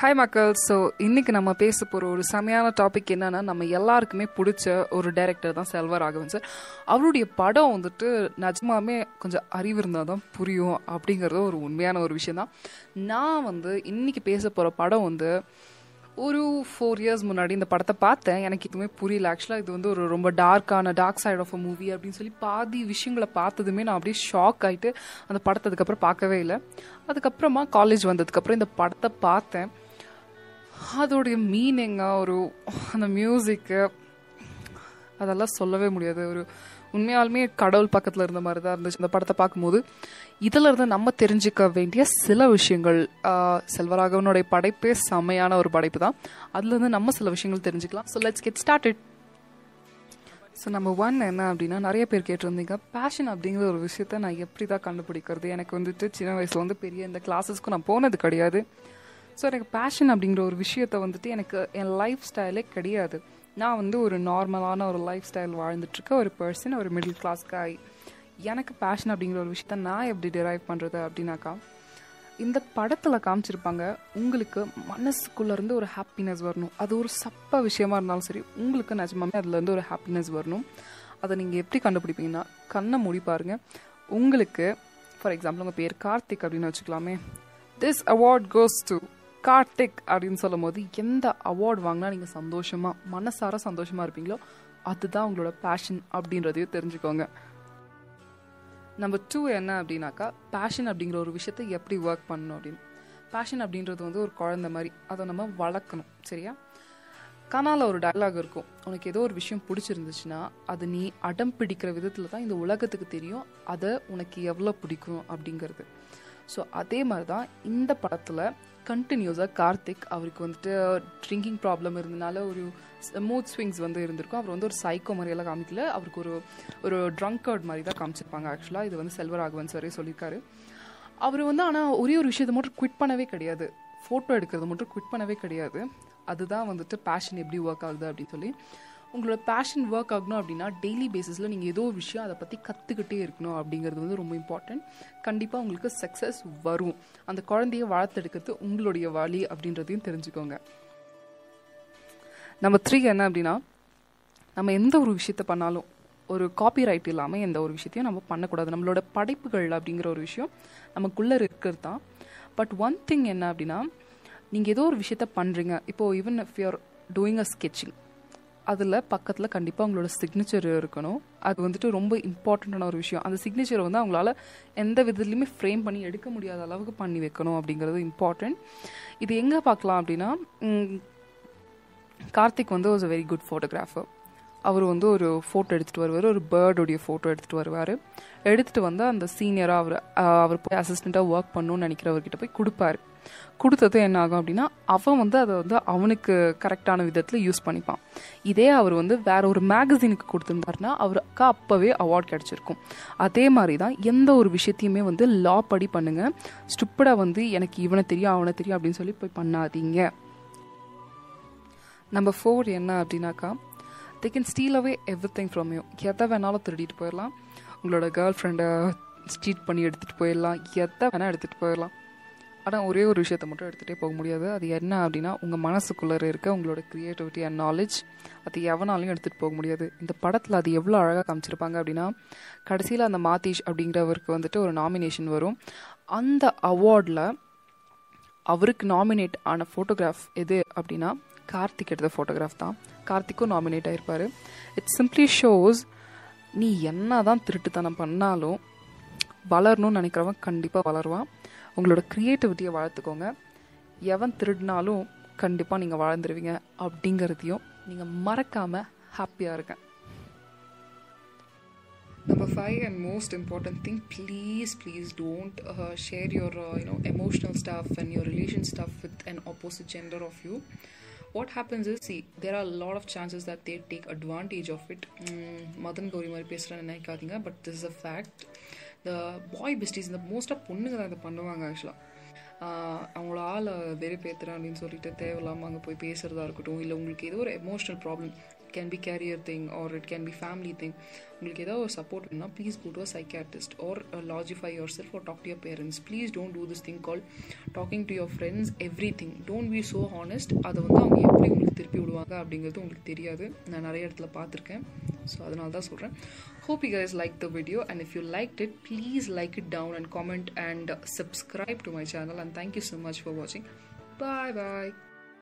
Hi மக்கள் so இன்னைக்கு நம்ம பேச போகிற ஒரு செமையான டாபிக் என்னன்னா நம்ம எல்லாருக்குமே பிடிச்ச ஒரு டைரக்டர் தான் செல்வ ராகவன் சார் அவருடைய படம் வந்துட்டு நிஜமாமே கொஞ்சம் அறிவு இருந்தால் தான் புரியும் அப்படிங்கிறது ஒரு உண்மையான ஒரு விஷயம் தான். நான் வந்து இன்னைக்கு பேச போகிற படம் வந்து ஒரு ஃபோர் இயர்ஸ் முன்னாடி இந்த படத்தை பார்த்தேன். எனக்கு எதுவுமே புரியல. ஆக்சுவலாக இது வந்து ஒரு ரொம்ப டார்க்கான dark side of a movie அப்படின்னு சொல்லி பாதி விஷயங்களை பார்த்ததுமே நான் அப்படியே ஷாக் ஆகிட்டு அந்த படத்தை அதுக்கப்புறம் பார்க்கவே இல்லை. அதுக்கப்புறமா காலேஜ் வந்ததுக்கப்புறம் இந்த படத்தை பார்த்தேன். அதோடைய மீனிங்காக ஒரு அந்த மியூசிக்கு அதெல்லாம் சொல்லவே முடியாது. ஒரு உண்மையாலுமே கடவுள் பக்கத்தில் இருந்த மாதிரி தான் இருந்துச்சு. இந்த படத்தை பார்க்கும்போது இதில் இருந்து நம்ம தெரிஞ்சுக்க வேண்டிய சில விஷயங்கள் செல்வராகவனுடைய படைப்பே செமையான ஒரு படைப்பு தான். அதுலேருந்து நம்ம சில விஷயங்கள் தெரிஞ்சுக்கலாம். So let's get started so நம்ம ஒன் என்ன அப்படின்னா நிறைய பேர் கேட்டிருந்தீங்க பேஷன் அப்படிங்கிற ஒரு விஷயத்த நான் எப்படி தான் கண்டுபிடிக்கிறது? எனக்கு வந்துட்டு சின்ன வயசுல வந்து பெரிய இந்த கிளாஸஸ்க்கும் நான் போனது கிடையாது. ஸோ எனக்கு பேஷன் அப்படிங்கிற ஒரு விஷயத்த வந்துட்டு எனக்கு என் லைஃப் ஸ்டைலே கிடையாது. நான் வந்து ஒரு நார்மலான ஒரு லைஃப் ஸ்டைல் வாழ்ந்துட்டுருக்க ஒரு பர்சன் ஒரு மிடில் கிளாஸ் காய் எனக்கு பேஷன் அப்படிங்கிற ஒரு விஷயத்த நான் எப்படி டிரைவ் பண்ணுறது அப்படின்னாக்கா இந்த படத்தில் காமிச்சிருப்பாங்க உங்களுக்கு மனசுக்குள்ளேருந்து ஒரு ஹாப்பினஸ் வரணும். அது ஒரு சப்ப விஷயமா இருந்தாலும் சரி உங்களுக்கு நிஜமாமே அதுலேருந்து ஒரு ஹாப்பினஸ் வரணும். அதை நீங்கள் எப்படி கண்டுபிடிப்பீங்கன்னா கண்ணை மூடி பாருங்க. உங்களுக்கு ஃபார் எக்ஸாம்பிள் உங்கள் பேர் கார்த்திக் அப்படின்னு வச்சுக்கலாமே. This award goes to Karthik அப்படின்னு சொல்லும் போது எந்த அவார்ட் வாங்கினா நீங்கள் சந்தோஷமா மனசார சந்தோஷமா இருப்பீங்களோ அதுதான் உங்களோட பேஷன் அப்படின்றதையும் தெரிஞ்சுக்கோங்க. நம்பர் டூ என்ன அப்படின்னாக்கா பேஷன் அப்படிங்கிற ஒரு விஷயத்தை எப்படி ஒர்க் பண்ணணும் அப்படின்னு. பேஷன் அப்படின்றது வந்து ஒரு குழந்தை மாதிரி அதை நம்ம வளர்க்கணும் சரியா? கனால ஒரு டயலாக் இருக்கும். உனக்கு ஏதோ ஒரு விஷயம் பிடிச்சிருந்துச்சுன்னா அது நீ அடம் பிடிக்கிற விதத்தில் தான் இந்த உலகத்துக்கு தெரியும் அதை உனக்கு எவ்வளோ பிடிக்கும் அப்படிங்கிறது. ஸோ அதே மாதிரி தான் இந்த படத்தில் கண்டினியூஸாக கார்த்திக் அவருக்கு வந்துட்டு ட்ரிங்கிங் ப்ராப்ளம் இருந்தனால ஒரு மூட் ஸ்விங்ஸ் வந்து இருந்திருக்கும். அவர் வந்து ஒரு சைக்கோ மாதிரியெல்லாம் காமிக்கல. அவருக்கு ஒரு ஒரு ட்ரங்கர்ட் மாதிரி தான் காமிச்சிருப்பாங்க ஆக்சுவலாக இது வந்து செல்வராகவன் சாரே சொல்லியிருக்காரு. அவர் வந்து ஆனால் ஒரே ஒரு விஷயத்தை மட்டும் குவிட் பண்ணவே கிடையாது. ஃபோட்டோ எடுக்கிறது மட்டும் குவிட் பண்ணவே கிடையாது. அதுதான் வந்துட்டு பேஷன் எப்படி ஒர்க் ஆகுது அப்படின்னு சொல்லி. உங்களோட பேஷன் ஒர்க் ஆகணும் அப்படின்னா டெய்லி பேசிஸில் நீங்கள் ஏதோ ஒரு விஷயம் அதை பற்றி கற்றுக்கிட்டே இருக்கணும் அப்படிங்கிறது வந்து ரொம்ப இம்பார்ட்டன்ட் கண்டிப்பாக உங்களுக்கு சக்ஸஸ் வரும். அந்த குழந்தைய வளர்த்தெடுக்கிறது உங்களுடைய வழி அப்படின்றதையும் தெரிஞ்சுக்கோங்க. நம்ம த்ரீ என்ன அப்படின்னா நம்ம எந்த ஒரு விஷயத்த பண்ணாலும் ஒரு காப்பி ரைட் இல்லாமல் எந்த ஒரு விஷயத்தையும் நம்ம பண்ணக்கூடாது. நம்மளோட படைப்புகள் அப்படிங்கிற ஒரு விஷயம் நமக்குள்ளே இருக்கிறது தான். பட் ஒன் திங் என்ன அப்படின்னா நீங்கள் ஏதோ ஒரு விஷயத்த பண்ணுறீங்க இப்போது even if you're doing a sketching அதில் பக்கத்தில் கண்டிப்பாக அவங்களோட சிக்னேச்சர் இருக்கணும். அது வந்துட்டு ரொம்ப இம்பார்ட்டண்ட்டான ஒரு விஷயம். அந்த சிக்னேச்சரை வந்து அவங்களால எந்த விதத்துலையுமே ஃப்ரேம் பண்ணி எடுக்க முடியாத அளவுக்கு பண்ணி வைக்கணும் அப்படிங்கிறது இம்பார்ட்டண்ட் இது எங்கே பார்க்கலாம் அப்படின்னா கார்த்திக் வந்து was a very good photographer அவர் வந்து ஒரு ஃபோட்டோ எடுத்துகிட்டு வருவார். ஒரு பேர்டுடைய ஃபோட்டோ எடுத்துகிட்டு வருவார். எடுத்துகிட்டு வந்து அந்த சீனியராக அவர் அவர் போய் அசிஸ்டண்ட்டாக ஒர்க் பண்ணணும்னு நினைக்கிறவர்கிட்ட போய் கொடுப்பாரு. கொடுத்தது என்ன ஆகும் அப்படின்னா அவன் வந்து அதை வந்து அவனுக்கு கரெக்டான விதத்தில் யூஸ் பண்ணிப்பான். இதே அவர் வந்து வேற ஒரு மேகசினுக்கு கொடுத்துருந்தாருன்னா அவருக்கு அப்போவே அவார்ட் கிடச்சிருக்கும். அதே மாதிரி தான் எந்த ஒரு விஷயத்தையுமே வந்து லா படி பண்ணுங்கள் ஸ்டுப்பிடாக வந்து எனக்கு இவனை தெரியும் அவனை தெரியும் அப்படின்னு சொல்லி போய் பண்ணாதீங்க. நம்பர் ஃபோர் என்ன அப்படின்னாக்கா they can steal away everything from you எதை வேணாலும் திருடிட்டு போயிடலாம். உங்களோட கேர்ள் ஃப்ரெண்டை ஸ்டீட் பண்ணி எடுத்துகிட்டு போயிடலாம். எதை வேணால் எடுத்துகிட்டு போயிடலாம். ஆனால் ஒரே ஒரு விஷயத்தை மட்டும் எடுத்துகிட்டே போக முடியாது. அது என்ன அப்படின்னா உங்கள் மனசுக்குள்ளே இருக்க உங்களோட க்ரியேட்டிவிட்டி அண்ட் நாலேஜ் அது எவனாலையும் எடுத்துகிட்டு போக முடியாது. இந்த படத்தில் அது எவ்வளோ அழகாக காமிச்சிருப்பாங்க அப்படின்னா கடைசியில் அந்த மாதீஷ் அப்படிங்கிறவருக்கு வந்துட்டு ஒரு நாமினேஷன் வரும். அந்த அவார்டில் அவருக்கு நாமினேட் ஆன ஃபோட்டோகிராஃப் எது அப்படின்னா கார்த்திக் எடுத்த ஃபோட்டோகிராஃப் தான். கார்த்திக்கும் நாமினேட் ஆகிருப்பார் இட் சிம்ப்ளி ஷோஸ் நீ என்ன தான் திருட்டுத்தனம் பண்ணாலும் வளரணும்னு நினைக்கிறவன் கண்டிப்பாக வளருவான். உங்களோட க்ரியேட்டிவிட்டியை வளர்த்துக்கோங்க எவன் திருடினாலும் கண்டிப்பாக நீங்கள் வளர்ந்துருவீங்க அப்படிங்கிறதையும் நீங்கள் மறக்காமல் ஹாப்பியாக இருங்க Number five and most important thing, please, please don't uh, share your, uh, you know, emotional stuff and your relation stuff with an opposite gender of you. What happens is, see, there are a lot of chances that they take advantage of it. Mm, Madan Gowri மாதிரி பேசுகிறேன்னு நினைக்காதீங்க but this is the boy besties இந்த மோஸ்ட்டாக பொண்ணுங்க தான் இதை பண்ணுவாங்க ஆக்சுவலாக அவங்கள ஆளை வெறுப்பேற்றுறேன் அப்படின்னு சொல்லிட்டு தேவையில்லாமல் அங்கே போய் பேசுகிறதா இருக்கட்டும் இல்லை உங்களுக்கு ஏதோ ஒரு emotional problem can be career thing or it can be family thing உங்களுக்கு ஏதாவது ஒரு சப்போர்ட் வேணும்னா please go to a or logify yourself or talk to your parents please don't do this thing call talking to your friends everything don't be so honest அதை வந்து அவங்க எப்படி உங்களுக்கு திருப்பி விடுவாங்க அப்படிங்கிறது உங்களுக்கு தெரியாது. நான் நிறைய இடத்துல பார்த்துருக்கேன். ஸோ அதனால தான் சொல்கிறேன் hope you guys like the video and if you like it please like it down and comment and subscribe to my channel and thank you so much for வாட்சிங் பாய் பாய்